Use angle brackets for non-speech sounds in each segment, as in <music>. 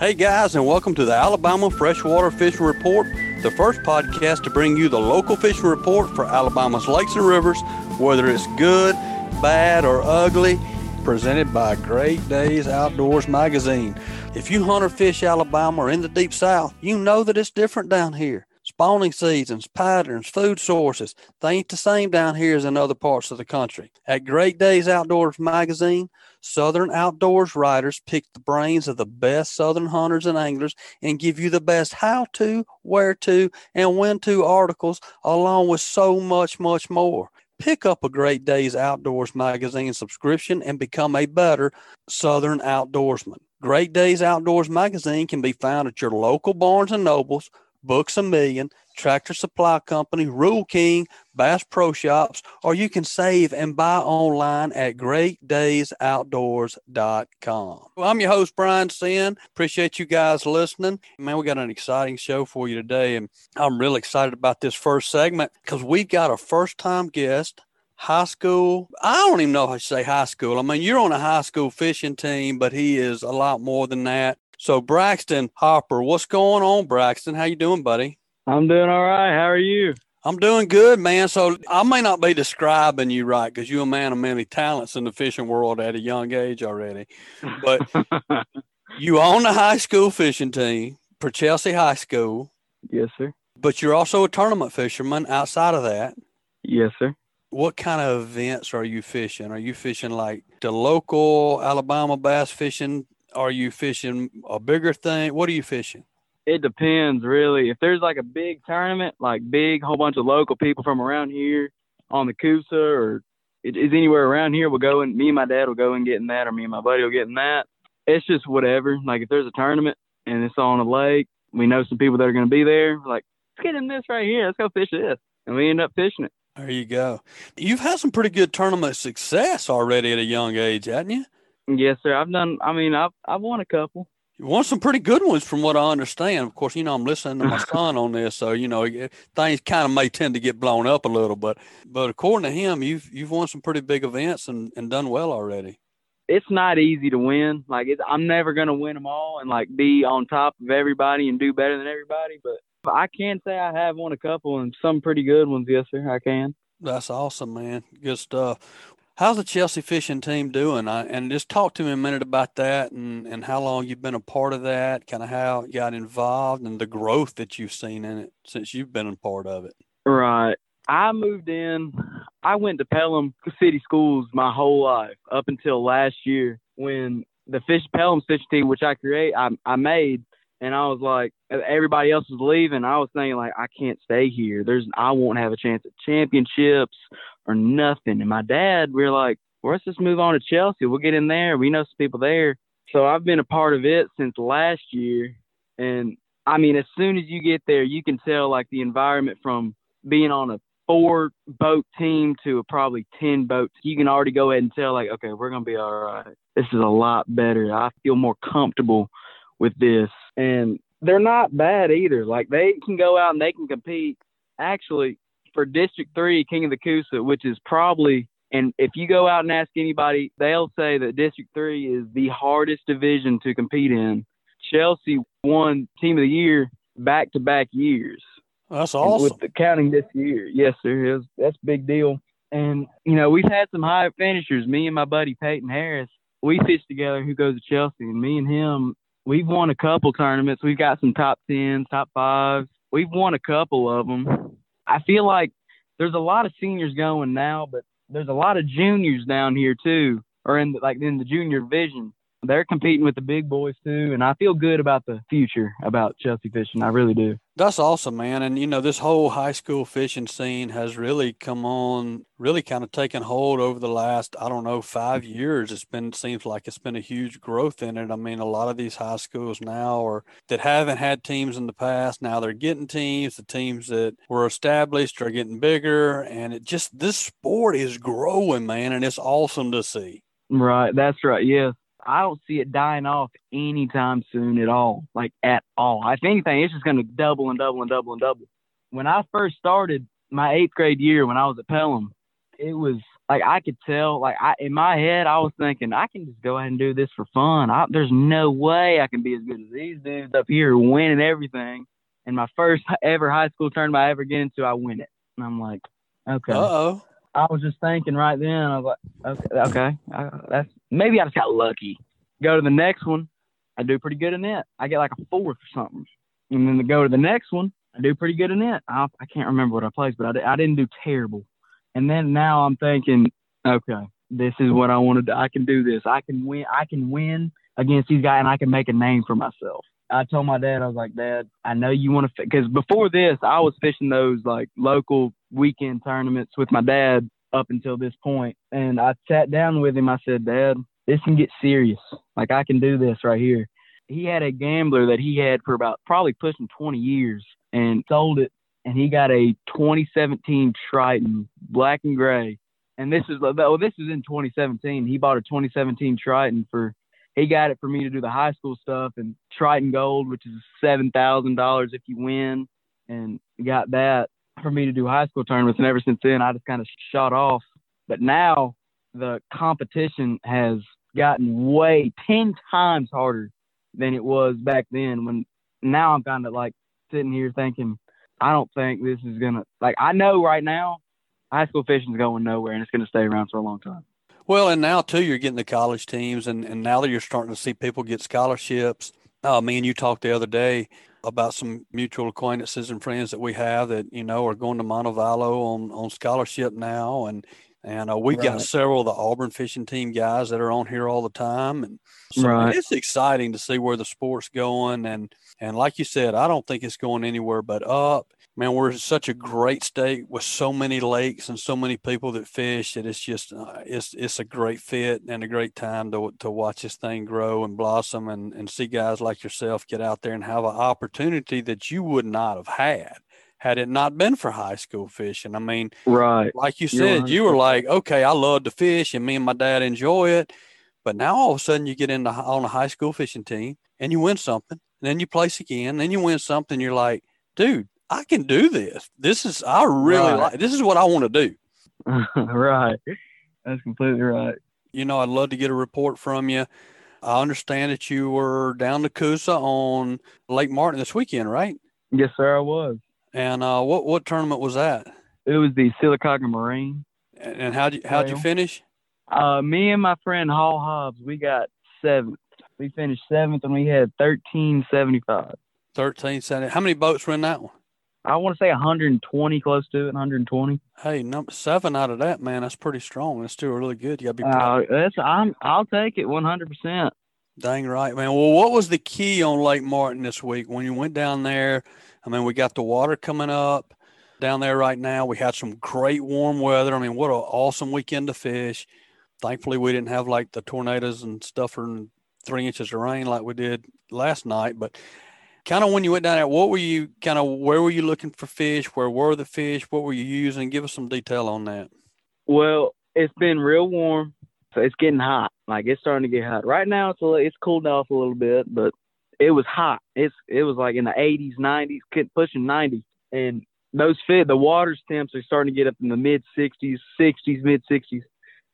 Hey guys, and welcome to the Alabama Freshwater Fishing Report, the first podcast to bring you the local fishing report for Alabama's lakes and rivers, whether it's good, bad, or ugly, presented by Great Days Outdoors magazine. If you hunt or fish Alabama or in the deep south, you know that it's different down here. Spawning seasons, patterns, food sources, they ain't the same down here as in other parts of the country. At Great Days Outdoors magazine, Southern outdoors writers pick the brains of the best Southern hunters and anglers and give you the best how to, where to, and when to articles, along with so much, much more. Pick up a Great Days Outdoors magazine subscription and become a better Southern outdoorsman. Great Days Outdoors magazine can be found at your local Barnes and Nobles, Books a Million, Tractor Supply Company, Rural King, Bass Pro Shops, or you can save and buy online at greatdaysoutdoors.com. Well, I'm your host, Brian Sin. Appreciate you guys listening. Man, we got an exciting show for you today, and I'm really excited about this first segment because we've got a first time guest high school. I don't even know if I say high school. I mean, you're on a high school fishing team, but he is a lot more than that. So Braxton Hopper, what's going on, Braxton? How you doing, buddy? I'm doing all right. How are you? I'm doing good, man. So I may not be describing you right because you're a man of many talents in the fishing world at a young age already. But <laughs> you own the high school fishing team for Chelsea High School. Yes, sir. But you're also a tournament fisherman outside of that. Yes, sir. What kind of events are you fishing? Are you fishing like the local Alabama bass fishing? Are you fishing a bigger thing? What are you fishing? it depends really. If there's like a big tournament, like big whole bunch of local people from around here on the Coosa or it is anywhere around here, we'll go and me and my dad will go and get in that, or me and my buddy will get in that. It's just whatever. Like if there's a tournament and it's on a lake, we know some people that are going to be there. Like let's get in this right here. Let's go fish this, and we end up fishing it. There you go. You've had some pretty good tournament success already at a young age, haven't you? Yes, sir. I've done. I mean, I've I've won a couple. You won some pretty good ones from what I understand. Of course, you know I'm listening to my <laughs> son on this, so you know things kind of may tend to get blown up a little, but but according to him, you've you've won some pretty big events and, and done well already. It's not easy to win. Like I'm never gonna win them all and like be on top of everybody and do better than everybody, but I can say I have won a couple and some pretty good ones. Yes, sir, I can. That's awesome, man. Good stuff. How's the Chelsea fishing team doing? I, and just talk to me a minute about that and, and how long you've been a part of that, kind of how you got involved and the growth that you've seen in it since you've been a part of it. Right. I moved in. I went to Pelham City Schools my whole life up until last year when the fish Pelham fish team, which I create, I, I made, and I was like, everybody else was leaving. I was thinking like, I can't stay here. There's, I won't have a chance at championships or nothing. And my dad, we are like, well, let's just move on to Chelsea. We'll get in there. We know some people there. So I've been a part of it since last year. And I mean, as soon as you get there, you can tell like the environment from being on a four boat team to a probably 10 boats. You can already go ahead and tell, like, okay, we're going to be all right. This is a lot better. I feel more comfortable with this. And they're not bad either. Like, they can go out and they can compete. Actually, for District 3, King of the Coosa, which is probably, and if you go out and ask anybody, they'll say that District 3 is the hardest division to compete in. Chelsea won Team of the Year back to back years. That's awesome. With the, counting this year, yes, sir, was, that's a big deal. And you know, we've had some high finishers. Me and my buddy Peyton Harris, we fish together. Who goes to Chelsea? And me and him, we've won a couple tournaments. We've got some top tens, top fives. We've won a couple of them. I feel like there's a lot of seniors going now, but there's a lot of juniors down here too, or in the, like in the junior division. They're competing with the big boys too, and I feel good about the future about Chelsea fishing. I really do. That's awesome, man. And you know, this whole high school fishing scene has really come on, really kind of taken hold over the last, I don't know, five years. It's been seems like it's been a huge growth in it. I mean, a lot of these high schools now are that haven't had teams in the past, now they're getting teams. The teams that were established are getting bigger, and it just this sport is growing, man, and it's awesome to see. Right, that's right. Yes, I don't see it dying off anytime soon at all, like at all. If anything, it's just going to double and double and double and double. When I first started my eighth grade year, when I was at Pelham, it was like I could tell, like I in my head, I was thinking I can just go ahead and do this for fun. I, there's no way I can be as good as these dudes up here winning everything. And my first ever high school tournament I ever get into, I win it. And I'm like, okay. Uh-oh. I was just thinking right then, I was like, okay, okay, I, that's maybe I just got lucky. Go to the next one, I do pretty good in it. I get like a fourth or something. And then to go to the next one, I do pretty good in it. I, I can't remember what I placed, but I, I didn't do terrible. And then now I'm thinking, okay, this is what I want to. I can do this. I can win. I can win against these guys, and I can make a name for myself. I told my dad, I was like, Dad, I know you want to, because before this, I was fishing those like local weekend tournaments with my dad up until this point. And I sat down with him. I said, Dad, this can get serious. Like I can do this right here. He had a gambler that he had for about probably pushing 20 years and sold it and he got a 2017 Triton, black and gray. And this is oh, oh this is in 2017. He bought a 2017 Triton for he got it for me to do the high school stuff and Triton Gold, which is seven thousand dollars if you win, and got that for me to do high school tournaments. And ever since then, I just kind of shot off. But now the competition has gotten way ten times harder than it was back then. When now I'm kind of like sitting here thinking I don't think this is gonna like I know right now high school fishing is going nowhere and it's gonna stay around for a long time. Well, and now too, you're getting the college teams, and, and now that you're starting to see people get scholarships. Uh, me and you talked the other day about some mutual acquaintances and friends that we have that you know are going to Montevallo on on scholarship now, and and uh, we've right. got several of the Auburn fishing team guys that are on here all the time, and so right. it's exciting to see where the sport's going. And and like you said, I don't think it's going anywhere but up. Man, we're such a great state with so many lakes and so many people that fish that it's just uh, it's it's a great fit and a great time to to watch this thing grow and blossom and and see guys like yourself get out there and have an opportunity that you would not have had had it not been for high school fishing. I mean, right, like you said, you were like, okay, I love to fish, and me and my dad enjoy it. But now all of a sudden you get into on a high school fishing team and you win something, and then you place again, and then you win something. You're like, dude, I can do this. This is I really right. like. This is what I want to do. <laughs> right, that's completely right. You know, I'd love to get a report from you. I understand that you were down to Coosa on Lake Martin this weekend, right? Yes, sir, I was. And uh, what what tournament was that? It was the Sylacauga Marine. And how'd you how'd you finish? Uh, me and my friend Hall Hobbs, we got seventh. We finished seventh, and we had thirteen seventy five. Thirteen seventy. How many boats were in that one? I want to say 120, close to it, 120. Hey, number seven out of that, man, that's pretty strong. That's still really good. You gotta be proud. Uh, that's I'm. I'll take it 100. percent Dang right, man. Well, what was the key on Lake Martin this week when you went down there? I mean, we got the water coming up down there right now. We had some great warm weather. I mean, what an awesome weekend to fish. Thankfully, we didn't have like the tornadoes and stuff and three inches of rain like we did last night. But kind of when you went down there, what were you kind of where were you looking for fish? Where were the fish? What were you using? Give us some detail on that. Well, it's been real warm, so it's getting hot. Like it's starting to get hot. Right now, it's a, it's cooled off a little bit, but it was hot. It's it was like in the 80s, 90s, pushing 90, and those fit the water temps are starting to get up in the mid 60s, 60s, mid 60s,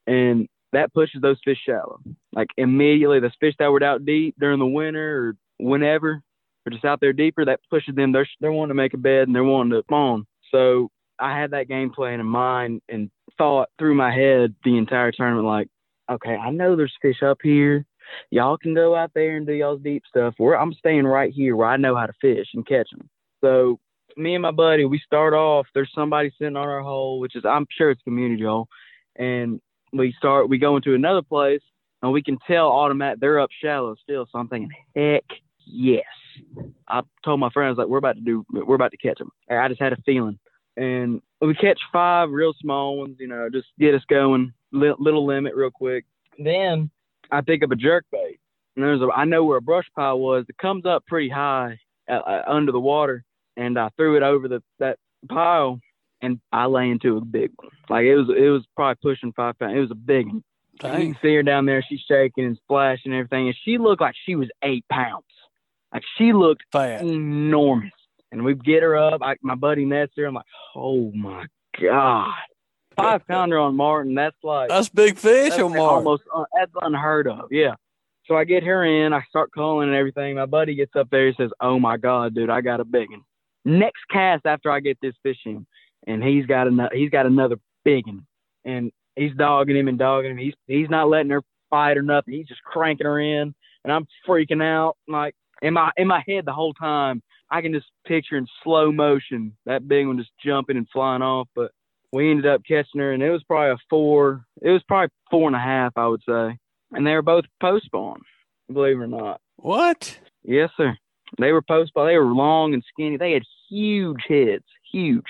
and that pushes those fish shallow. Like immediately, the fish that were out deep during the winter or whenever, or just out there deeper, that pushes them. They're they're wanting to make a bed and they're wanting to spawn. So I had that game plan in mind and thought through my head the entire tournament, like, okay, I know there's fish up here y'all can go out there and do y'all's deep stuff. Where I'm staying right here where I know how to fish and catch them. So me and my buddy, we start off. There's somebody sitting on our hole, which is I'm sure it's community hole, and we start. We go into another place, and we can tell automatic they're up shallow still. So I'm thinking, heck yes. I told my friends like we're about to do, we're about to catch them. I just had a feeling, and we catch five real small ones. You know, just get us going. Little limit, real quick. Then I pick up a jerk bait, and there's a I know where a brush pile was. It comes up pretty high uh, uh, under the water, and I threw it over the that pile, and I lay into a big one. Like it was it was probably pushing five pounds. It was a big one. Dang. You can see her down there. She's shaking and splashing and everything, and she looked like she was eight pounds. Like she looked Fat. enormous. And we get her up. I, my buddy nets her. I'm like, oh my god. five pounder on Martin. That's like that's big fish that's on Martin. almost uh, that's unheard of. Yeah. So I get her in. I start calling and everything. My buddy gets up there. He says, "Oh my God, dude, I got a big one." Next cast after I get this fish in, and he's got another. He's got another big one, and he's dogging him and dogging him. He's he's not letting her fight or nothing. He's just cranking her in, and I'm freaking out. Like in my in my head the whole time, I can just picture in slow motion that big one just jumping and flying off. But we ended up catching her, and it was probably a four. It was probably four and a half, I would say. And they were both post spawn, believe it or not. What? Yes, sir. They were post spawn. They were long and skinny. They had huge heads, huge.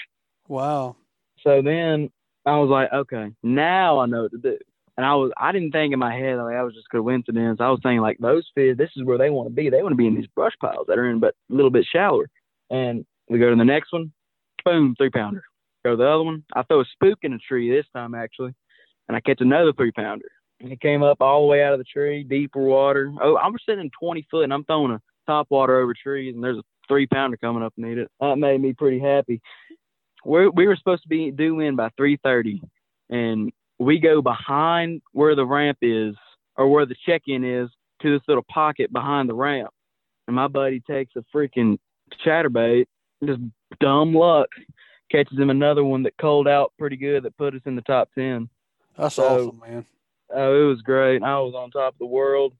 Wow. So then I was like, okay, now I know what to do. And I was, I didn't think in my head like that was just coincidence. I was thinking like those fish, this is where they want to be. They want to be in these brush piles that are in but a little bit shallower. And we go to the next one, boom, three pounder. Go to the other one. I throw a spook in a tree this time actually, and I catch another three pounder. And it came up all the way out of the tree, deeper water. Oh, I'm sitting 20 foot, and I'm throwing a top water over trees, and there's a three pounder coming up and eat it. That made me pretty happy. We we were supposed to be due in by 3:30, and we go behind where the ramp is or where the check-in is to this little pocket behind the ramp. And my buddy takes a freaking chatterbait, just dumb luck, catches him another one that cold out pretty good that put us in the top 10. That's So- awesome, man. Oh, it was great. I was on top of the world.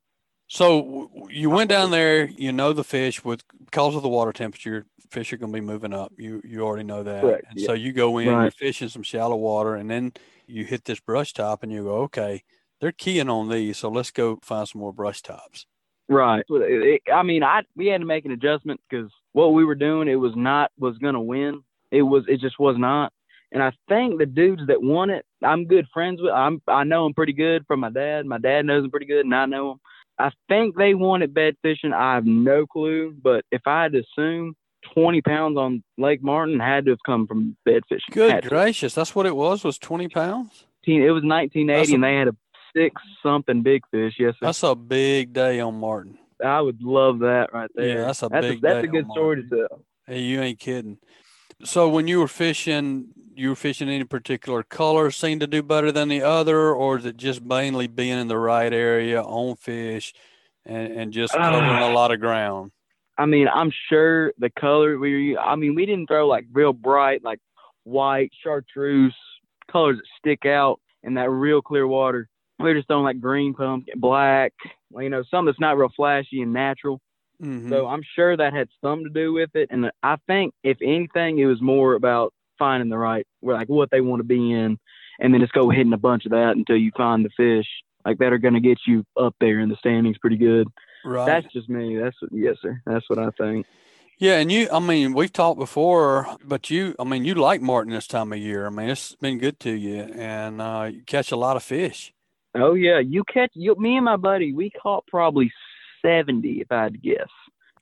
So you went down there. You know the fish with because of the water temperature, fish are going to be moving up. You you already know that. Correct, And yeah. so you go in, you're fishing some shallow water, and then you hit this brush top, and you go, okay, they're keying on these, so let's go find some more brush tops. Right. It- it- I mean, I we had to make an adjustment because what we were doing, it was not was gonna win. It was it just was not. And I think the dudes that won it, I'm good friends with. I'm I know them pretty good from my dad. My dad knows them pretty good, and I know them. I think they wanted bed fishing. I have no clue, but if I had to assume, 20 pounds on Lake Martin had to have come from bed fishing. Good gracious, that's what it was. Was twenty pounds? It was 1980, a- and they had a six something big fish. Yes, sir. That's a big day on Martin. I would love that right there. Yeah, that's a that's big a, that's day a good story to tell. Hey, you ain't kidding. So when you were fishing, you were fishing any particular color seemed to do better than the other, or is it just mainly being in the right area on fish and, and just uh, covering a lot of ground? I mean, I'm sure the color we. I mean, we didn't throw like real bright, like white chartreuse colors that stick out in that real clear water. We were just throwing like green pumpkin, black, you know, something that's not real flashy and natural. Mhm. So I'm sure that had some to do with it. And I think, if anything, it was more about finding the right, like what they want to be in, and then just go hitting a bunch of that until you find the fish like that are going to get you up there in the standings pretty good. right. That's just me. That's yes, sir. That's what I think. yeah, and you, I mean, we've talked before, but you, I mean, you like Martin this time of year. I mean, it's been good to you, and uh, you catch a lot of fish. Oh yeah, you catch you. Me and my buddy, we caught probably seventy, if I had to guess.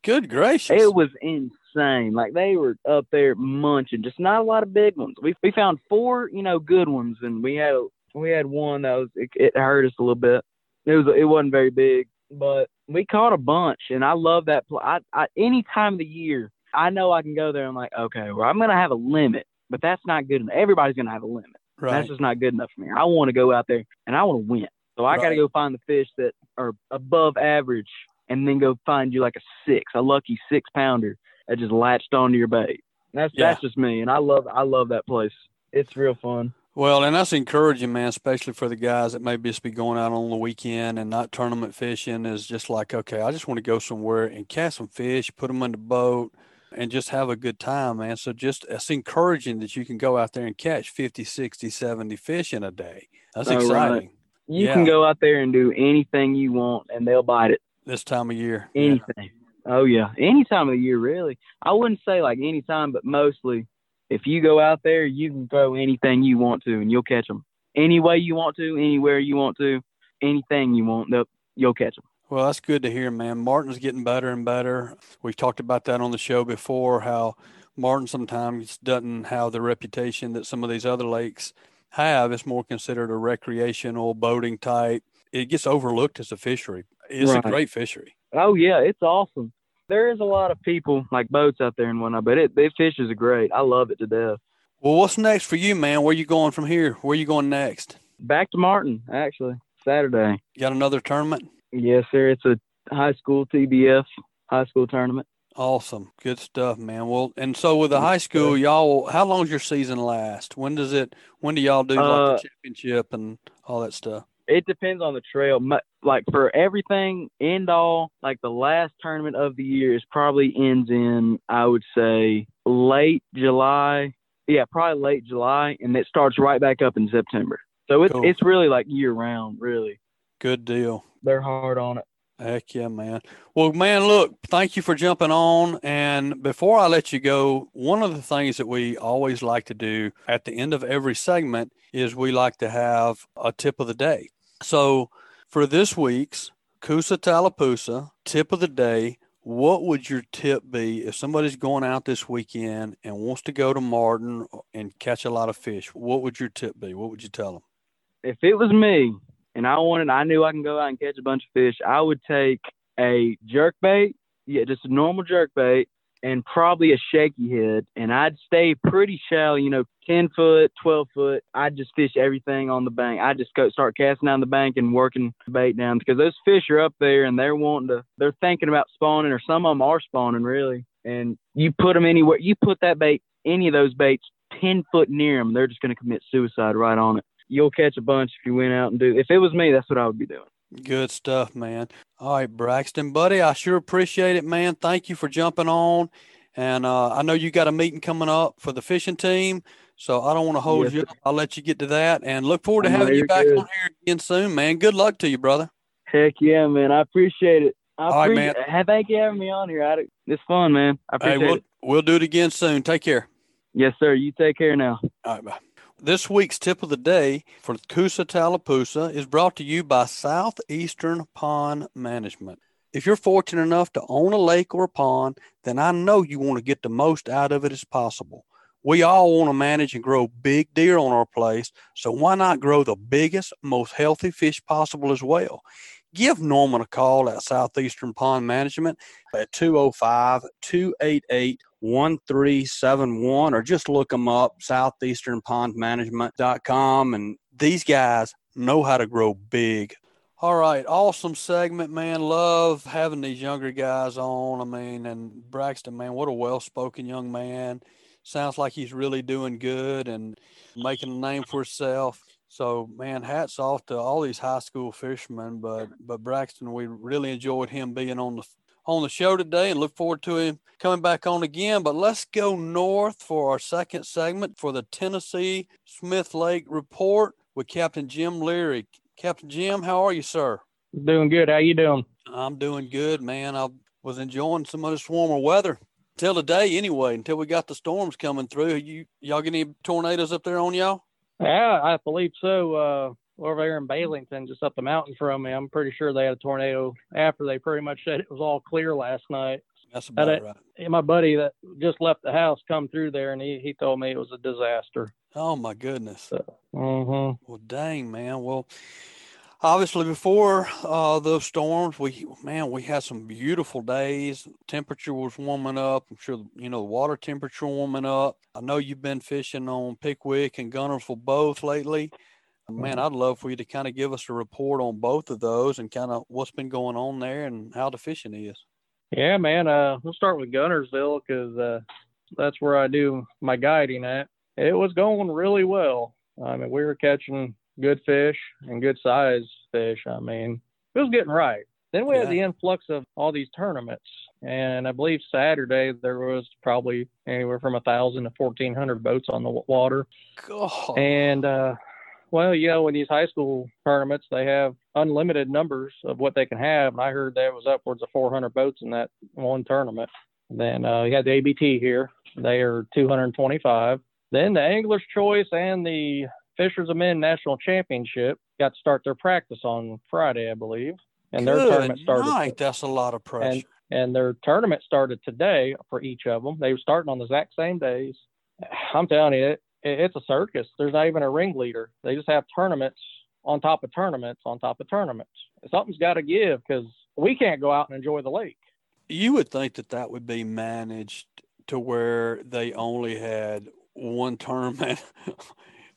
Good gracious! It was insane. Like they were up there munching. Just not a lot of big ones. We we found four, you know, good ones, and we had we had one that was it, it hurt us a little bit. It was it wasn't very big, but we caught a bunch, and I love that. Pl- I, I any time of the year, I know I can go there. I'm like, okay, well, I'm gonna have a limit, but that's not good enough. Everybody's gonna have a limit. right. That's just not good enough for me. I want to go out there and I want to win. So I got to go find the fish that are above average and then go find you like a six, a lucky six pounder that just latched onto your bait. That's Yeah. that's just me, and I love I love that place. It's real fun. Well, and that's encouraging, man, especially for the guys that maybe just be going out on the weekend and not tournament fishing. Is just like, okay, I just want to go somewhere and catch some fish, put them in the boat, and just have a good time, man. So just it's encouraging that you can go out there and catch 50, 60, 70 fish in a day. That's Oh, right. exciting You Yeah. can go out there and do anything you want, and they'll bite it. This time of year. Anything. Oh yeah, any time of the year, really. I wouldn't say like any time, but mostly, if you go out there, you can throw anything you want to, and you'll catch them. Any way you want to, anywhere you want to, anything you want, you'll catch them. Well, that's good to hear, man. Martin's getting better and better. We've talked about that on the show before, how Martin sometimes doesn't have the reputation that some of these other lakes have. It's more considered a recreational boating type. It gets overlooked as a fishery. It's Right. a great fishery. Oh yeah, it's awesome. There is a lot of people like boats out there and whatnot, but it, it fishes are great. I love it to death. Well, what's next for you, man? Where you going from here? Where you going next? Back to Martin, actually, Saturday. You got another tournament? Yes, sir. It's a high school TBF high school tournament. Awesome. Good stuff, man. Well, and so with the high school, y'all, how long does your season last? When does it, when do y'all do like Uh, the championship and all that stuff? It depends on the trail. Like for everything, end all, like the last tournament of the year is probably ends in, I would say, late July. Yeah, probably late July, and it starts right back up in September. So it's Cool. it's really like year round. Really, Good deal. they're hard on it. Heck yeah, man. Well, man, look, thank you for jumping on. And before I let you go, one of the things that we always like to do at the end of every segment is we like to have a tip of the day. So for this week's Coosa Tallapoosa tip of the day, what would your tip be if somebody's going out this weekend and wants to go to Martin and catch a lot of fish? What would your tip be? What would you tell them? if it was me and I wanted, I knew I can go out and catch a bunch of fish, I would take a jerk bait, yeah, just a normal jerk bait, and probably a shaky head. And I'd stay pretty shallow, you know, 10 foot, 12 foot. I'd just fish everything on the bank. I'd just go start casting down the bank and working bait down because those fish are up there and they're wanting to, they're thinking about spawning, or some of them are spawning really. And you put them anywhere, you put that bait, any of those baits, 10 foot near them, they're just going to commit suicide right on it you'll catch a bunch if you went out and do. If it was me, that's what I would be doing. Good stuff, man. All right, Braxton, buddy, I sure appreciate it, man. Thank you for jumping on. And uh, I know you got a meeting coming up for the fishing team, so I don't want to hold Yes, you. sir. I'll let you get to that, and look forward to having you back good. on here again soon, man. Good luck to you, brother. Heck yeah, man. I appreciate it. I All right, appreciate Hey, Thank you for having me on here. I, it's fun, man. I Hey, appreciate we'll it. we'll do it again soon. Take care. Yes, sir. You take care now. All right, bye. This week's tip of the day for Coosa Tallapoosa is brought to you by Southeastern Pond Management. If you're fortunate enough to own a lake or a pond, then I know you want to get the most out of it as possible. We all want to manage and grow big deer on our place, so why not grow the biggest, most healthy fish possible as well? Give Norman a call at Southeastern Pond Management at 205 288 1371 or just look them up southeasternpondmanagement.com and these guys know how to grow big. All right awesome segment man. Love having these younger guys on i mean and braxton man what a well-spoken young man. Sounds like he's really doing good and making a name for himself so man hats off to all these high school fishermen but but braxton we really enjoyed him being on the on the show today and look forward to him coming back on again. But let's go north for our second segment for the Tennessee Smith Lake report with Captain Jim Leary. Captain Jim, how are you, sir? Doing good. How you doing? I'm doing good, man. I was enjoying some of this warmer weather till today, anyway. Until we got the storms coming through. You y'all get any tornadoes up there on y'all? Yeah, I believe so. Uh, over there in Balington, just up the mountain from me, I'm pretty sure they had a tornado after they pretty much said it was all clear last night. That's about it- right. And my buddy that just left the house come through there, and he, he told me it was a disaster. Oh my goodness. Mm-hmm. Well, dang, man. Well, obviously, before uh, those storms, we man, we had some beautiful days. Temperature was warming up. I'm sure you know the water temperature warming up. I know you've been fishing on Pickwick and Guntersville both lately. Man, I'd love for you to kind of give us a report on both of those and kind of what's been going on there and how the fishing is. Yeah, man. Uh, we'll start with Guntersville because uh, that's where I do my guiding at. It was going really well. I mean, we were catching good fish and good sized fish. I mean, it was getting right. Then we Yeah. had the influx of all these tournaments, and I believe Saturday there was probably anywhere from a thousand to fourteen hundred boats on the water. God. And uh, well, you know, in these high school tournaments, they have unlimited numbers of what they can have, and I heard there was upwards of 400 boats in that one tournament. Then uh, you had the ABT here; they are 225. Then the Angler's Choice and the Fishers of Men National Championship got to start their practice on Friday, I believe, and their tournament started. night. That's a lot of pressure. and their tournament started today for each of them. They were starting on the exact same days. I'm telling you, it, it's a circus. There's not even a ringleader. They just have tournaments on top of tournaments on top of tournaments. Something's got to give because we can't go out and enjoy the lake. you would think that that would be managed to where they only had one tournament. <laughs>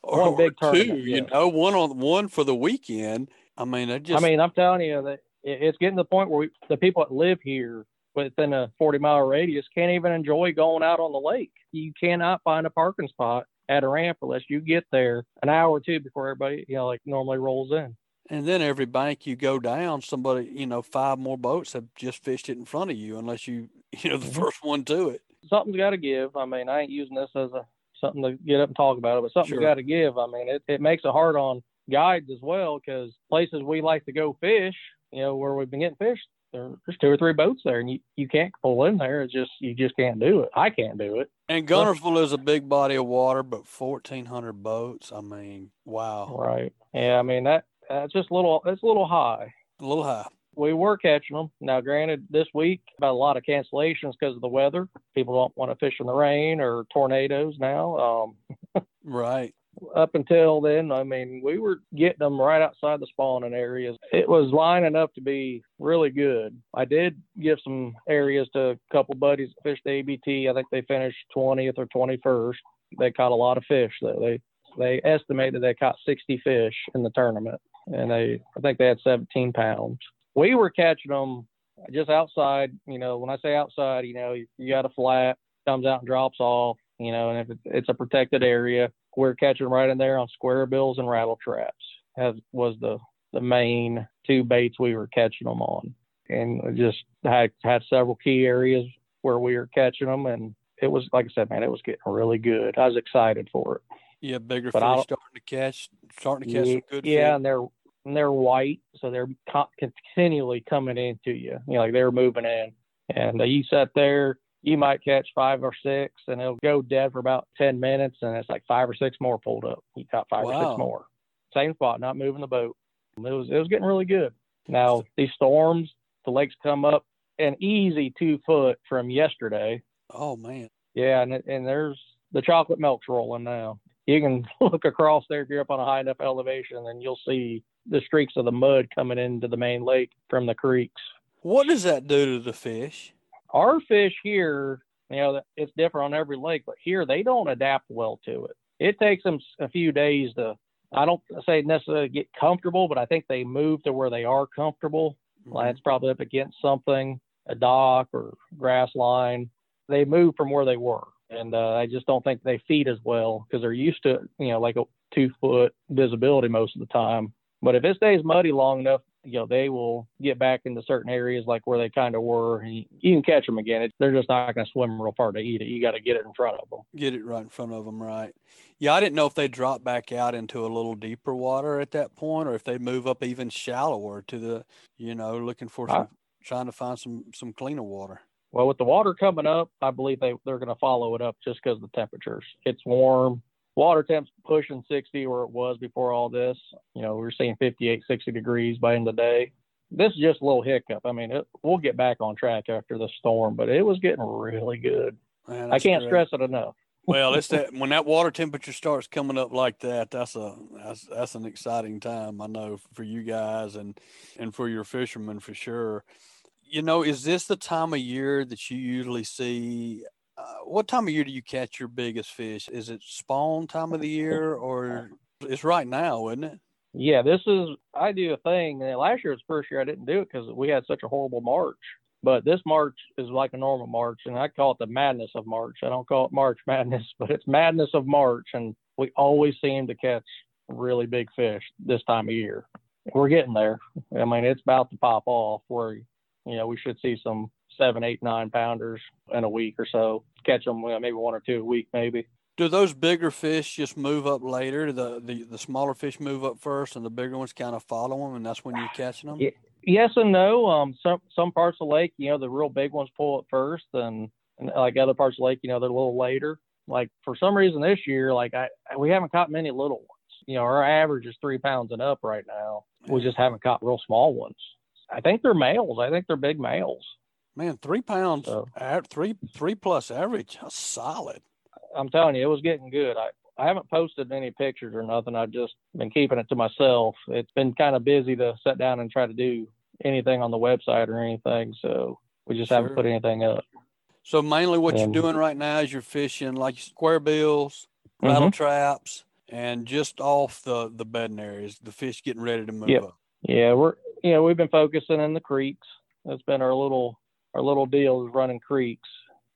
One or big two, tournament, you know, one on one for the weekend. I mean, I just I mean, I'm telling you that it's getting to the point where we, the people that live here within a 40 mile radius can't even enjoy going out on the lake. You cannot find a parking spot at a ramp unless you get there an hour or two before everybody, you know, like normally rolls in. And then every bank you go down, somebody, you know, five more boats have just fished it in front of you, unless you, <laughs> you know, the Mhm. first one to it. Something's got to give. I mean, I ain't using this as a something to get up and talk about it, but something sure. got to give. I mean, it, it makes it hard on guides as well because places we like to go fish, you know, where we've been getting fish, there's two or three boats there, and you, you can't pull in there. It's just you just can't do it. I can't do it. And Guntersville is a big body of water, but fourteen hundred boats. I mean, wow, Right. Yeah. I mean that that's just a little. It's a little high. a little high. We were catching them. Now, granted, this week about a lot of cancellations because of the weather. People don't want to fish in the rain or tornadoes now. Um, Right. up until then, I mean, we were getting them right outside the spawning areas. It was lining up to be really good. I did give some areas to a couple buddies that fished the ABT. I think they finished 20th or 21st. They caught a lot of fish though. They they estimated they caught 60 fish in the tournament, and they I think they had 17 pounds. We were catching them just outside. You know, when I say outside, you know, you, you got a flat comes out and drops off. You know, and if it, it's a protected area, we're catching right in there on square bills and rattle traps. Has was the the main two baits we were catching them on, and just had had several key areas where we were catching them, and it was like I said, man, it was getting really good. I was excited for it. Yeah, bigger But fish starting to catch, starting to catch some good yeah, fish. and they're and they're white, so they're continually coming into you. You know, like they're moving in, and uh, you sit there. You might catch five or six, and it'll go dead for about ten minutes, and it's like five or six more pulled up. You caught five or six more, same spot, not moving the boat. It was it was getting really good. Now these storms, the lakes come up an easy two foot from yesterday. Oh man, Yeah, and and there's the chocolate milk's rolling now. You can <laughs> look across there if you're up on a high enough elevation, and you'll see the streaks of the mud coming into the main lake from the creeks. what does that do to the fish? Our fish here, you know, it's different on every lake, but here they don't adapt well to it. It takes them a few days to. I don't say necessarily get comfortable, but I think they move to where they are comfortable. Mm-hmm. Like it's probably up against something, a dock or grass line. They move from where they were, and uh, I just don't think they feed as well because they're used to, you know, like a two foot visibility most of the time. But if it stays muddy long enough, you know, they will get back into certain areas like where they kind of were, and you, can catch them again. They're just not going to swim real far to eat it. You got to get it in front of them. Get it right in front of them, right? Yeah, I didn't know if they drop back out into a little deeper water at that point, or if they move up even shallower to the, you know, looking for I- some, trying to find some some cleaner water. Well, with the water coming up, I believe they they're going to follow it up just because of the temperatures. It's warm. Water temps pushing 60 where it was before all this. You know, we were seeing 58, 60 degrees by the end of the day. This is just a little hiccup. I mean, it, we'll get back on track after the storm, but it was getting really good. Man, I can't great. stress it enough. Well, it's that <laughs> when that water temperature starts coming up like that, that's a that's that's an exciting time. I know for you guys and and for your fishermen for sure. You know, is this the time of year that you usually see? Uh, what time of year do you catch your biggest fish? Is it spawn time of the year, or it's right now, isn't it? Yeah, this is I do a thing. Last year was first year I didn't do it because we had such a horrible March. But this March is like a normal March, and I call it the madness of March. I don't call it March Madness, <laughs> but it's madness of March, and we always seem to catch really big fish this time of year. We're getting there. I mean, it's about to pop off. Where you know we should see some seven, eight, nine pounders in a week or so. Catch them, well, maybe one or two a week, maybe. Do those bigger fish just move up later? The the, the smaller fish move up first, and the bigger ones kind of follow them, and that's when you're catching them. Yes and no. Um, some some parts of the lake, you know, the real big ones pull it first, and, and like other parts of the lake, you know, they're a little later. Like for some reason this year, like I we haven't caught many little ones. You know, our average is three pounds and up right now. We just haven't caught real small ones. I think they're males. I think they're big males. Man, three pounds, So- three three plus average, that's solid. I'm telling you, it was getting good. I I haven't posted any pictures or nothing. I've just been keeping it to myself. It's been kind of busy to sit down and try to do anything on the website or anything. So we just Sure. haven't put anything up. So mainly what And- you're doing right now is you're fishing like square bills, rattle Mhm. traps, and just off the the bedding areas. The fish getting ready to move Yep. up. Yeah, we're you know we've been focusing in the creeks. That's been our little our little deal is running creeks.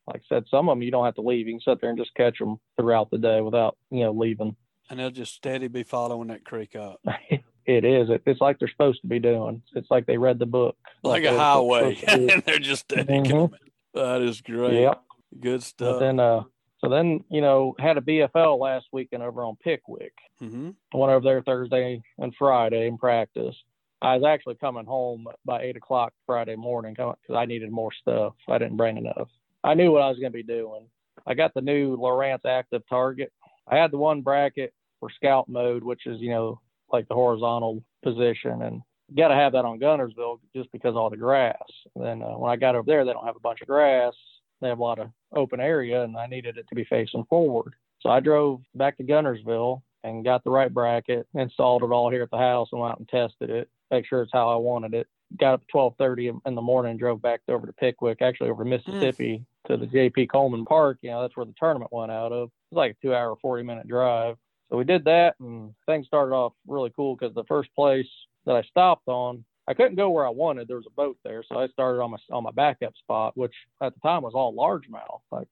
Like I said, some of them you don't have to leave. You can sit there and just catch them throughout the day without you know leaving. And they'll just steady be following that creek up. <laughs> it is. It, it's like they're supposed to be doing. It's like they read the book. Like they're a highway. supposed to do. and <laughs> they're just steady Mhm. coming. That is great. Yep. Good But stuff. then uh so then you know had a BFL last weekend over on Pickwick. hmm I went over there Thursday and Friday and practice. I was actually coming home by eight o'clock Friday morning because I needed more stuff. I didn't bring enough. I knew what I was going to be doing. I got the new Lowrance Active Target. I had the one bracket for scout mode, which is you know like the horizontal position, and got to have that on Guntersville just because all the grass. And then uh, when I got over there, they don't have a bunch of grass. They have a lot of open area, and I needed it to be facing forward. So I drove back to Guntersville and got the right bracket, installed it all here at the house, and went out and tested it, make sure it's how I wanted it. Got up at 12:30 in the morning, drove back over to Pickwick, actually over Mississippi to the J.P. Coleman Park. You know, that's where the tournament went out of. It was like a two-hour, 40-minute drive. So we did that, and things started off really cool because the first place that I stopped on, I couldn't go where I wanted. There was a boat there, so I started on my on my backup spot, which at the time was all largemouth. Like,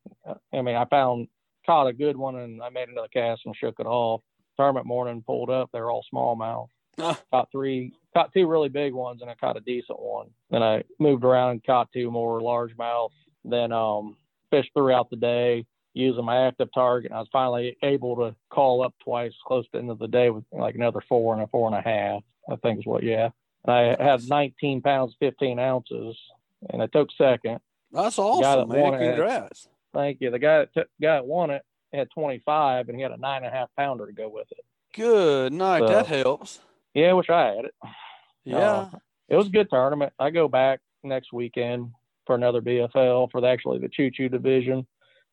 I mean, I found caught a good one, and I made another cast and shook it off. Tournament morning, pulled up, they're all smallmouth. Ah. Caught three, caught two really big ones, and I caught a decent one. Then I moved around and caught two more largemouth. Then um, fished throughout the day using my active target. And I was finally able to call up twice close to the end of the day with like another four and a four and a half. I think is what, yeah. And I had 19 pounds, 15 ounces, and I took second. That's awesome, that man. it- Congrats. Thank you. The guy that took, guy that won it had 25, and he had a nine and a half pounder to go with it. Good night. So- that helps. Yeah, I wish I had it. Yeah. Uh, it was a good tournament. I go back next weekend for another BFL for the, actually the Choo Choo division.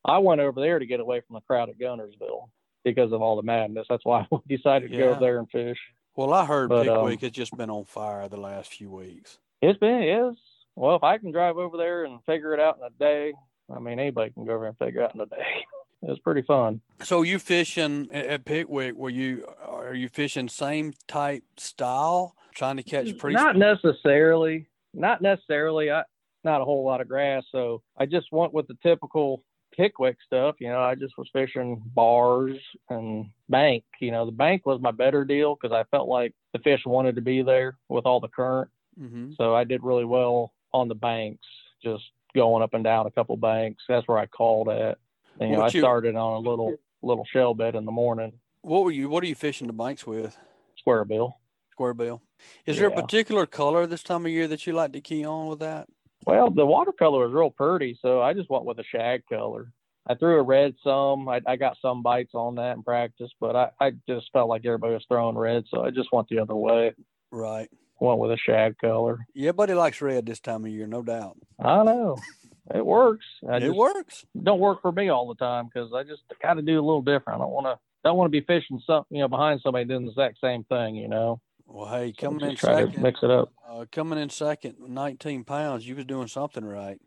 I went over there to get away from the crowd at Guntersville because of all the madness. That's why <laughs> I decided to go over there and fish. well, I heard but, um, Pickwick has just been on fire the last few weeks. It's been yes. Well, if I can drive over there and figure it out in a day, I mean anybody can go over and figure it out in a day. <laughs> It was pretty fun. So you fishing at, at Pickwick? Were you are you fishing same type style, trying to catch pre? Not necessarily. Not necessarily. I not a whole lot of grass, so I just went with the typical Pickwick stuff. You know, I just was fishing bars and bank. You know, the bank was my better deal because I felt like the fish wanted to be there with all the current. hmm So I did really well on the banks, just going up and down a couple banks. That's where I called at. You know, What I you- started on a little little shell bed in the morning, What were you? What are you fishing the banks with? square bill. Square bill. Is there a particular color this time of year that you like to key on with that? Well, the watercolor is real pretty, so I just went with a shag color. I threw a red some. I, I got some bites on that in practice, but I, I just felt like everybody was throwing red, so I just went the other way. Right. Went with a shag color. Yeah, everybody likes red this time of year, no doubt. I know <laughs> it works. I it works. don't work for me all the time because I just got to do a little different. I don't want to don't want to be fishing something you know behind somebody doing the exact same thing. You know, Well, hey, So coming in try to second, mix it up. uh, coming in second, 19 pounds, you was doing something right.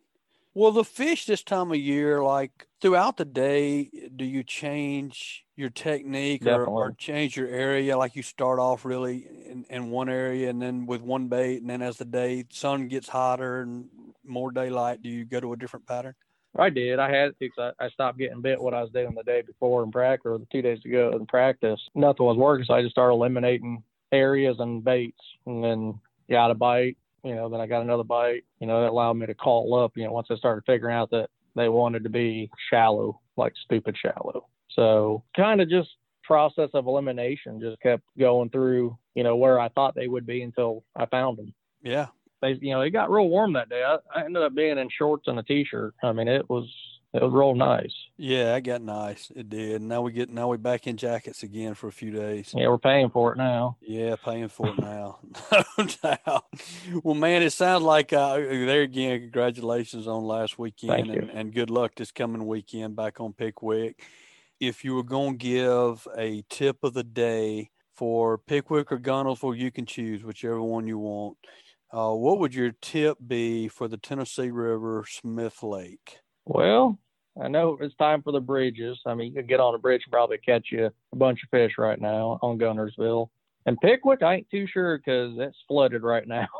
Well, the fish this time of year, like throughout the day, do you change your technique or, or change your area? Like you start off really in, in one area and then with one bait, and then as the day sun gets hotter and more daylight, do you go to a different pattern? I did. I had to because I, I stopped getting bit what I was doing the day before in practice or the two days ago in practice. Nothing was working, so I just started eliminating areas and baits, and then got a bite. You know, then I got another bite. You know, that allowed me to call up. You know, once I started figuring out that they wanted to be shallow, like stupid shallow. So kind of just process of elimination just kept going through. You know, where I thought they would be until I found them Yeah. They you know it got real warm that day. I, I ended up being in shorts and a t-shirt. I mean it was it was real nice. Yeah, it got nice. It did. Now we get now we back in jackets again for a few days. Yeah, we're paying for it now. Yeah, paying for it now. <laughs> no doubt. Well, man, it sounds like uh, there again. Congratulations on last weekend, and, and good luck this coming weekend back on Pickwick. If you were going to give a tip of the day for Pickwick or Guntersville, you can choose whichever one you want. Uh, what would your tip be for the Tennessee River Smith Lake? Well, I know it's time for the bridges. I mean, you could get on a bridge and probably catch you a bunch of fish right now on Guntersville. And Pickwick, I ain't too sure because it's flooded right now. <laughs>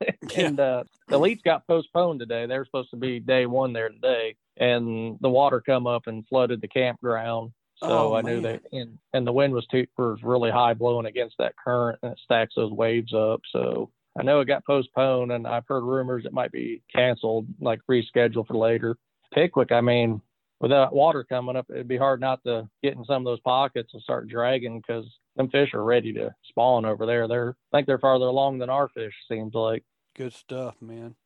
<laughs> and uh, the elites got postponed today. They were supposed to be day one there today, and the water come up and flooded the campground. So Oh, I knew that, and and the wind was too was really high, blowing against that current, and it stacks those waves up. So I know it got postponed, and I've heard rumors it might be canceled, like rescheduled for later. Pickwick, I mean, with that water coming up, it'd be hard not to get in some of those pockets and start dragging because them fish are ready to spawn over there. They're I think they're farther along than our fish seems like. Good stuff, man.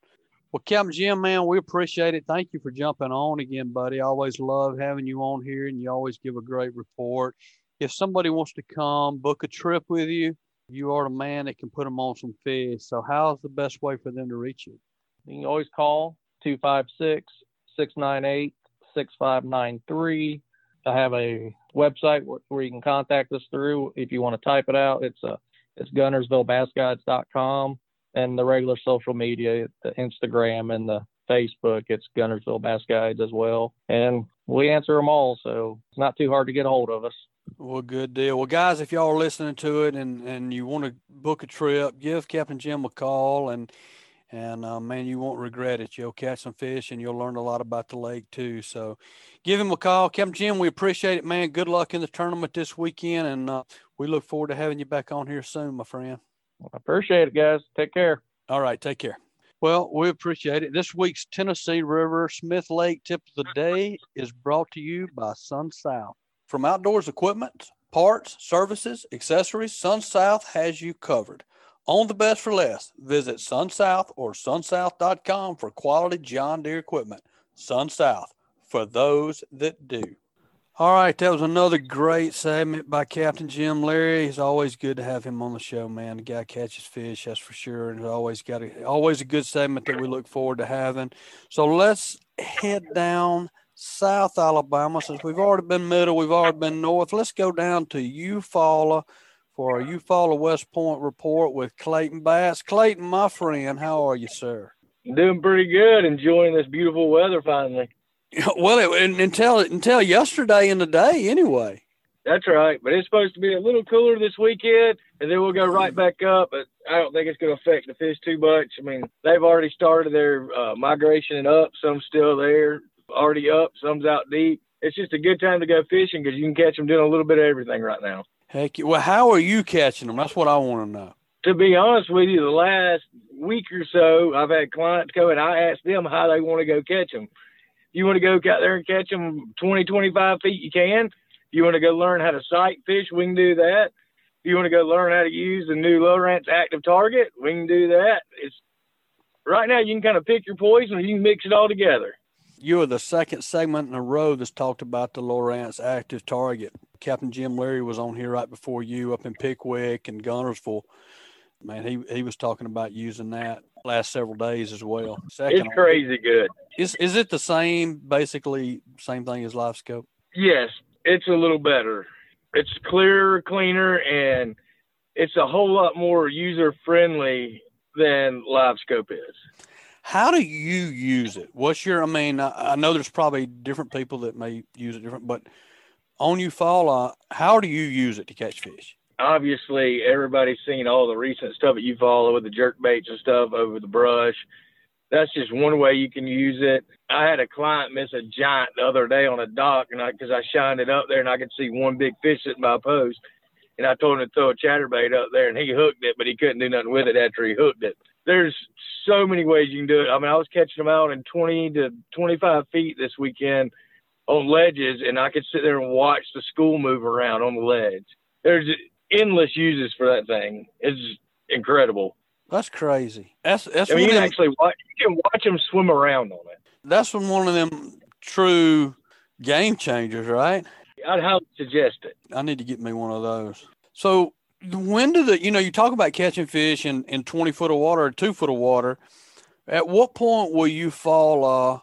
Well, Captain Jim, man, we appreciate it. Thank you for jumping on again, buddy. I always love having you on here, and you always give a great report. If somebody wants to come book a trip with you, you are the man that can put them on some fish. So, how's the best way for them to reach you? You can always call 256 698 6593. I have a website where, you can contact us through if you want to type it out. It's uh, it's guntersvillebassguides.com and the regular social media, the Instagram and the Facebook. It's Guntersville Bass Guides as well. And we answer them all, so it's not too hard to get a hold of us. Well, good deal. Well, guys, if y'all are listening to it and, and you want to book a trip, give Captain Jim a call and and uh, man, you won't regret it. You'll catch some fish and you'll learn a lot about the lake too. So, give him a call, Captain Jim. We appreciate it, man. Good luck in the tournament this weekend, and uh, we look forward to having you back on here soon, my friend. I appreciate it, guys. Take care. All right, take care. Well, we appreciate it. This week's Tennessee River Smith Lake tip of the day is brought to you by Sun South. From outdoors equipment, parts, services, accessories, Sun South has you covered. On the best for less, visit SunSouth or sunsouth.com for quality John Deere equipment. Sun South, for those that do. All right, that was another great segment by Captain Jim Leary. It's always good to have him on the show, man. The guy catches fish, that's for sure, and always got a, always a good segment that we look forward to having. So let's head down South Alabama since we've already been middle, we've already been north. Let's go down to Eufaula for a Eufaula West Point report with Clayton Batts. Clayton, my friend, how are you, sir? Doing pretty good, enjoying this beautiful weather finally. <laughs> Well, it, and, until until yesterday in the day, anyway. That's right, but it's supposed to be a little cooler this weekend, and then we'll go right back up. But I don't think it's going to affect the fish too much. I mean, they've already started their uh, migration up. Some still there, already up. Some's out deep. It's just a good time to go fishing because you can catch them doing a little bit of everything right now. Heck, well, how are you catching them? That's what I want to know. To be honest with you, the last week or so, I've had clients go and I ask them how they want to go catch them. You want to go out there and catch them 20, 25 feet, you can. You want to go learn how to sight fish, we can do that. You want to go learn how to use the new Lowrance active target, we can do that. It's right now you can kind of pick your poison or you can mix it all together. You are the second segment in a row that's talked about the Lowrance active target. Captain Jim Leary was on here right before you up in Pickwick and Guntersville. Man, he he was talking about using that last several days as well. Second, It's crazy good. Is is it the same, basically same thing as LiveScope? Yes, it's a little better. It's clearer, cleaner, and it's a whole lot more user friendly than LiveScope is. How do you use it? What's your? I mean, I, I know there's probably different people that may use it different, but on Eufaula, uh, how do you use it to catch fish? Obviously, everybody's seen all the recent stuff that you follow with the jerk baits and stuff over the brush. That's just one way you can use it. I had a client miss a giant the other day on a dock, and I because I shined it up there and I could see one big fish sitting by a post, and I told him to throw a chatterbait up there, and he hooked it, but he couldn't do nothing with it after he hooked it. There's so many ways you can do it. I mean, I was catching them out in 20 to 25 feet this weekend on ledges, and I could sit there and watch the school move around on the ledge. There's endless uses for that thing. It's incredible. That's crazy. That's that's I mean, one you can them, actually watch. You can watch them swim around on it. that's from one of them true game changers, right? I'd highly suggest it. I need to get me one of those. So when do the you know you talk about catching fish in in twenty foot of water or two foot of water? At what point will you fall? Uh,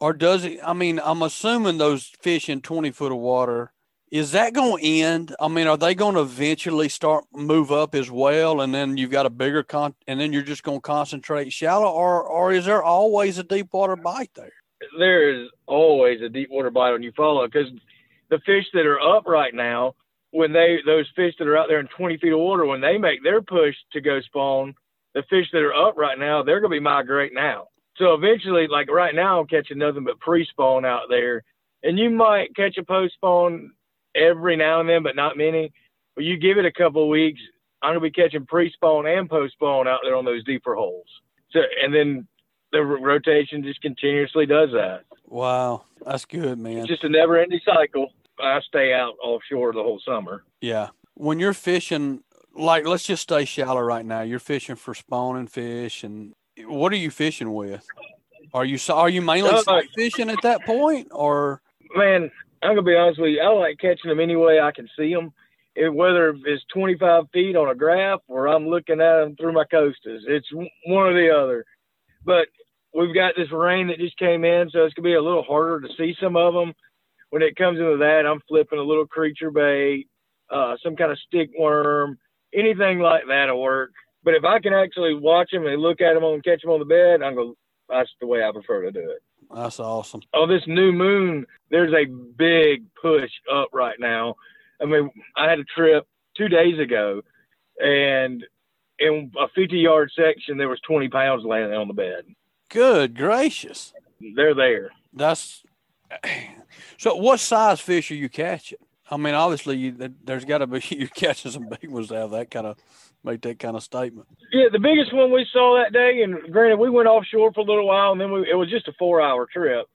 or does it? I mean, I'm assuming those fish in twenty foot of water. Is that going to end? I mean, are they going to eventually start move up as well, and then you've got a bigger con, and then you're just going to concentrate shallow, or or is there always a deep water bite there? there is always a deep water bite when you follow because the fish that are up right now, when they those fish that are out there in 20 feet of water, when they make their push to go spawn, the fish that are up right now, they're gonna be migrating out. So eventually, like right now, I'm catching nothing but pre-spawn out there, and you might catch a post-spawn every now and then, but not many. But you give it a couple of weeks, I'm gonna be catching pre-spawn and post-spawn out there on those deeper holes. So and then the rotation just continuously does that. Wow, that's good, man. It's just a never-ending cycle. I stay out offshore the whole summer. Yeah, when you're fishing, like let's just stay shallow right now. You're fishing for spawning fish, and what are you fishing with? Are you are you mainly Uh, fishing at that point, or Man, I'm gonna be honest with you. I like catching them any way I can see them. It, whether it's 25 feet on a graph or I'm looking at them through my Costas, it's one or the other. But we've got this rain that just came in, so it's gonna be a little harder to see some of them. When it comes into that, I'm flipping a little creature bait, uh, some kind of stick worm, anything like that'll work. But if I can actually watch them and look at them and catch them on the bed, I'm gonna. That's the way I prefer to do it. that's awesome? Oh, this new moon, there's a big push up right now. I mean, I had a trip two days ago, and in a 50 yard section, there was 20 pounds laying on the bed. Good gracious, They're there. that's <clears throat> so. What size fish are you catching? I mean, obviously, you, there's got to be <laughs> you're catching some big ones to have that kind of make that kind of statement. Yeah, the biggest one we saw that day, and granted, we went offshore for a little while, and then we, it was just a four hour trip.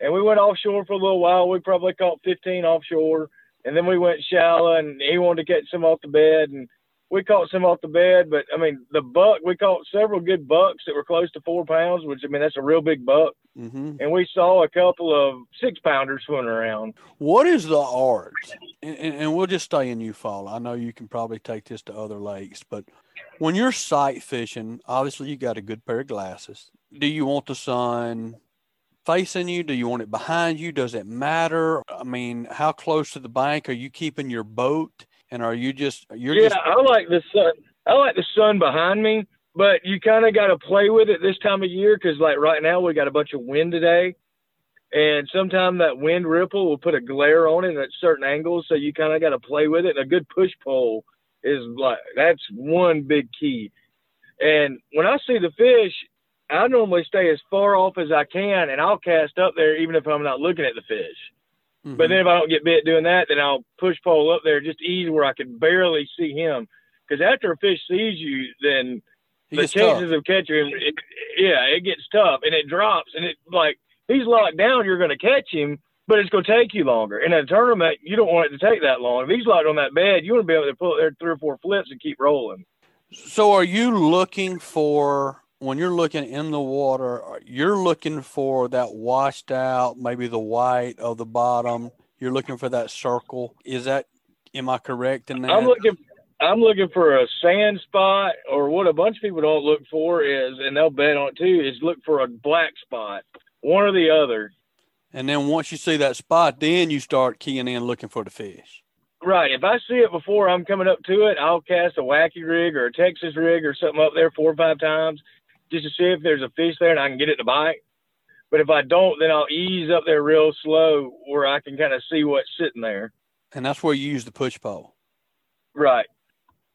And we went offshore for a little while. We probably caught 15 offshore, and then we went shallow, and he wanted to catch some off the bed, and we caught some off the bed. But I mean, the buck, we caught several good bucks that were close to four pounds, which I mean, that's a real big buck. Hmm And we saw a couple of six pounders swimming around. What is the art? And, and, and we'll just stay in Eufaula. I know you can probably take this to other lakes, but when you're sight fishing, obviously you got a good pair of glasses. Do you want the sun facing you? Do you want it behind you? Does it matter? I mean, how close to the bank are you keeping your boat? And are you just you're yeah, just I like the sun. I like the sun behind me, but you kind of got to play with it this time of year because, like right now, we got a bunch of wind today, and sometimes that wind ripple will put a glare on it at certain angles. So you kind of got to play with it. And a good push pole is like that's one big key. And when I see the fish, I normally stay as far off as I can, and I'll cast up there even if I'm not looking at the fish. Mhm. But then if I don't get bit doing that, then I'll push pole up there just easy where I can barely see him. Because after a fish sees you, then He the chances tough. of catching him, it, yeah, it gets tough and it drops and it like he's locked down. You're going to catch him, but it's going to take you longer. In a tournament, you don't want it to take that long. If he's locked on that bed, you want to be able to pull there three or four flips and keep rolling. So are you looking for when you're looking in the water, you're looking for that washed out, maybe the white of the bottom. You're looking for that circle. Is that am I correct in that? I'm looking. I'm looking for a sand spot, or what a bunch of people don't look for is, and they'll bet on it too, is look for a black spot, one or the other. and then once you see that spot, then you start keying in looking for the fish. Right. If I see it before I'm coming up to it, I'll cast a wacky rig or a Texas rig or something up there four or five times just to see if there's a fish there and I can get it to bite. But if I don't, then I'll ease up there real slow where I can kind of see what's sitting there. And that's where you use the push pole. Right.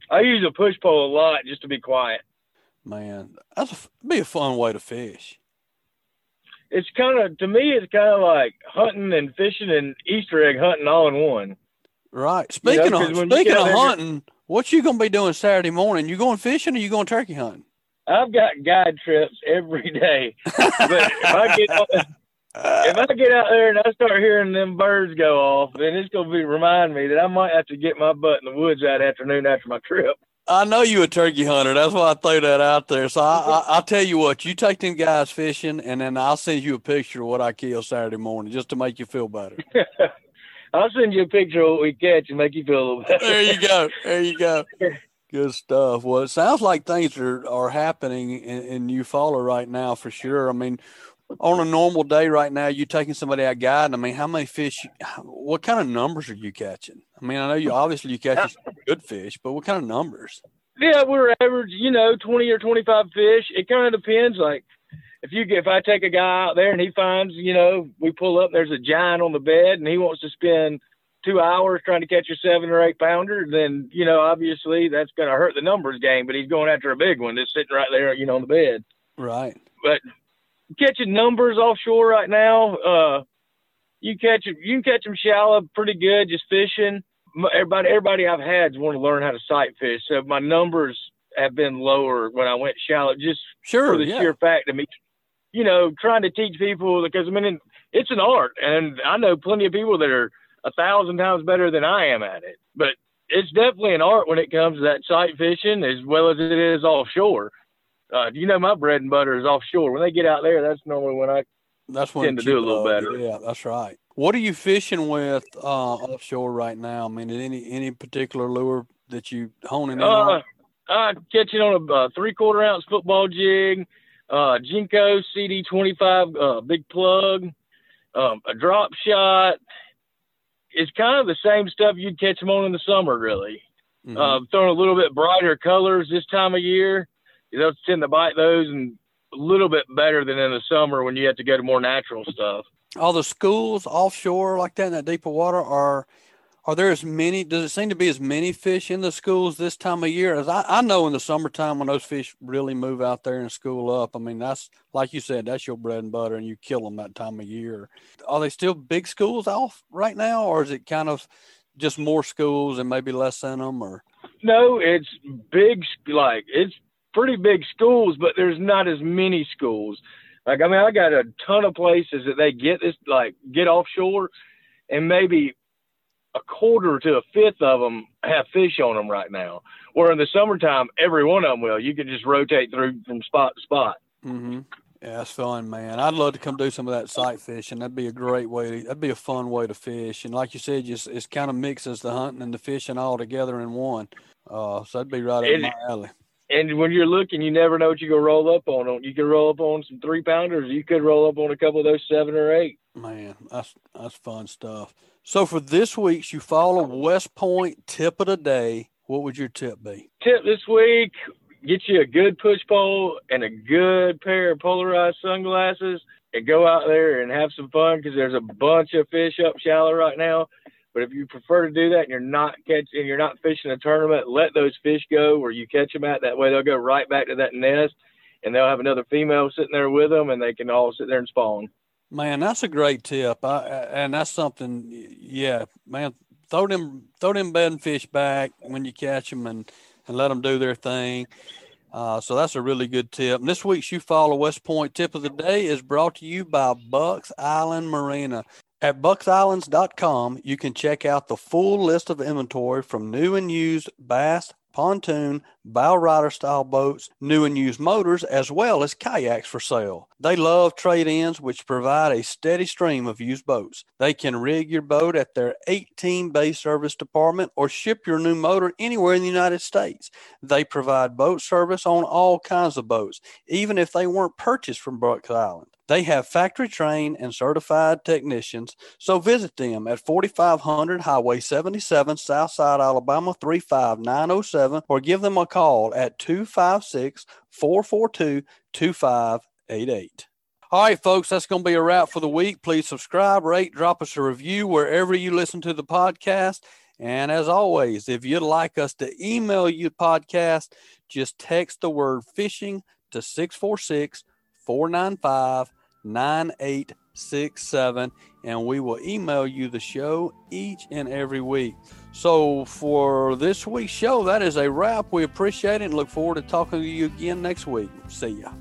I use a push pole a lot just to be quiet. Man, that's a, be a fun way to fish. It's kind of, to me, it's kind of like hunting and fishing and Easter egg hunting all in one. Right. Speaking of you speaking of out there- hunting, what you gonna be doing Saturday morning? You going fishing or you going turkey hunting? I've got guide trips every day. <laughs> But if I get out, Uh, if I get out there and I start hearing them birds go off, then it's gonna be remind me that I might have to get my butt in the woods that afternoon after my trip. I know you a turkey hunter. That's why I threw that out there. So I, I, I'll tell you what, you take them guys fishing, and then I'll send you a picture of what I kill Saturday morning, just to make you feel better. <laughs> I'll send you a picture of what we catch and make you feel a little better. there you go. There you go. <laughs> Good stuff. Well, it sounds like things are, are happening in, in Eufaula right now for sure. I mean, on a normal day right now, you're taking somebody out guiding. I mean, how many fish? What kind of numbers are you catching? I mean, I know you obviously you catch <laughs> good fish, but what kind of numbers? Yeah, we're average, you know, twenty or twenty-five fish. It kind of depends. Like if you if I take a guy out there and he finds, you know, we pull up, there's a giant on the bed, and he wants to spend two hours trying to catch a seven or eight pounder, then you know obviously that's going to hurt the numbers game. But he's going after a big one that's sitting right there, you know, on the bed. Right. But catching numbers offshore right now, uh, you catch you can catch them shallow pretty good just fishing. Everybody everybody I've had want to learn how to sight fish, so my numbers have been lower when I went shallow, just sure, for the yeah. sheer fact of me, you know, trying to teach people because I mean it's an art, and I know plenty of people that are a thousand times better than I am at it. But it's definitely an art when it comes to that sight fishing as well as it is offshore. Uh, you know, my bread and butter is offshore. When they get out there, that's normally when I that's when tend to do a little better. Yeah, that's right. What are you fishing with uh, offshore right now? I mean, any any particular lure that you honing in uh, on? I'm catching on a uh, three quarter ounce football jig, uh, Jenko CD twenty five uh, big plug, um, a drop shot. It's kind of the same stuff you'd catch them on in the summer, really. Mm-hmm. Uh, throwing a little bit brighter colors this time of year. They'll tend to bite those and a little bit better than in the summer when you have to go to more natural stuff. All the schools offshore like that in that deeper water are are there as many does it seem to be as many fish in the schools this time of year? As I, I know in the summertime when those fish really move out there and school up i mean that's like you said that's your bread and butter and you kill them that time of year. Are they still big schools off right now or is it kind of just more schools and maybe less in them or? No it's big like it's pretty big schools but there's not as many schools like i mean i got a ton of places that they get this like get offshore and maybe a quarter to a fifth of them have fish on them right now. Where in the summertime, every one of them will. You can just rotate through from spot to spot. Mm-hmm. Yeah, that's fun, man. I'd love to come do some of that sight fishing. That'd be a great way. To, that'd be a fun way to fish. And like you said, just it's kind of mixes the hunting and the fishing all together in one. Uh, so that'd be right up my alley. And when you're looking, you never know what you gonna roll up on. You can roll up on some three pounders. You could roll up on a couple of those seven or eight. Man, that's that's fun stuff. So for this week's Eufaula West Point tip of the day, what would your tip be? Tip this week, get you a good push pole and a good pair of polarized sunglasses and go out there and have some fun because there's a bunch of fish up shallow right now. But if you prefer to do that and you're not catching, and you're not fishing a tournament, let those fish go where you catch them at. That way they'll go right back to that nest and they'll have another female sitting there with them and they can all sit there and spawn. Man, that's a great tip. I, and that's something, yeah, man, throw them, throw them bed fish back when you catch them and, and let them do their thing. Uh, so that's a really good tip. And this week's Eufaula West Point tip of the day is brought to you by Bucks Island Marina. At bucksislands.com, you can check out the full list of inventory from new and used bass, pontoon, bow rider style boats, new and used motors, as well as kayaks for sale. They love trade ins, which provide a steady stream of used boats. They can rig your boat at their 18 bay service department or ship your new motor anywhere in the United States. They provide boat service on all kinds of boats, even if they weren't purchased from Bucks Island. They have factory trained and certified technicians, so visit them at 4500 Highway 77, Southside, Alabama 35907, or give them a call at 256 442 2588. All right, folks, that's going to be a wrap for the week. Please subscribe, rate, drop us a review wherever you listen to the podcast. And as always, if you'd like us to email you the podcast, just text the word fishing to 646 495 9867 and we will email you the show each and every week. So for this week's show, that is a wrap. We appreciate it and look forward to talking to you again next week. See ya.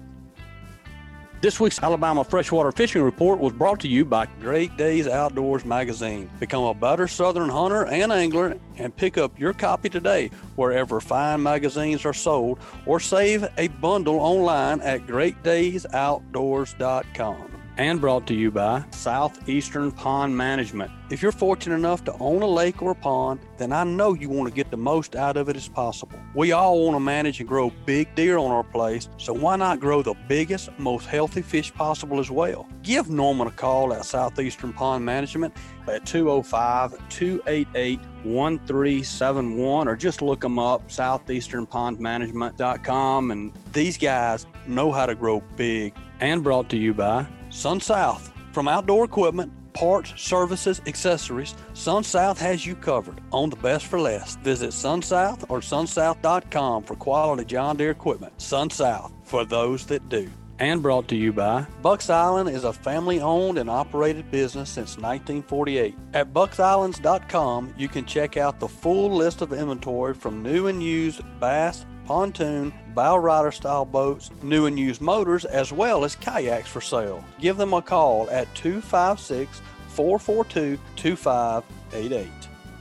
This week's Alabama Freshwater Fishing Report was brought to you by Great Days Outdoors magazine. Become a better Southern hunter and angler and pick up your copy today wherever fine magazines are sold or save a bundle online at greatdaysoutdoors.com. and brought to you by Southeastern Pond Management. If you're fortunate enough to own a lake or a pond, then I know you want to get the most out of it as possible. We all want to manage and grow big deer on our place, so why not grow the biggest, most healthy fish possible as well? Give Norman a call at Southeastern Pond Management at 205 288 1371 or just look them up southeasternpondmanagement.com and these guys know how to grow big and brought to you by Sun South. From outdoor equipment, parts, services, accessories, Sun South has you covered on the best for less. Visit SunSouth or sunsouth.com for quality John Deere equipment. Sun South for those that do. And brought to you by Bucks Island is a family owned and operated business since 1948. At bucksislands.com, you can check out the full list of inventory from new and used bass, pontoon, bow rider style boats, new and used motors, as well as kayaks for sale. Give them a call at 256 442 2588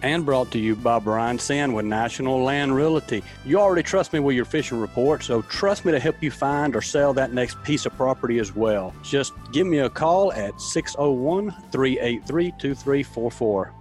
and brought to you by Brian Sand with National Land Realty. You already trust me with your fishing report, so trust me to help you find or sell that next piece of property as well. Just give me a call at 601 383 2344.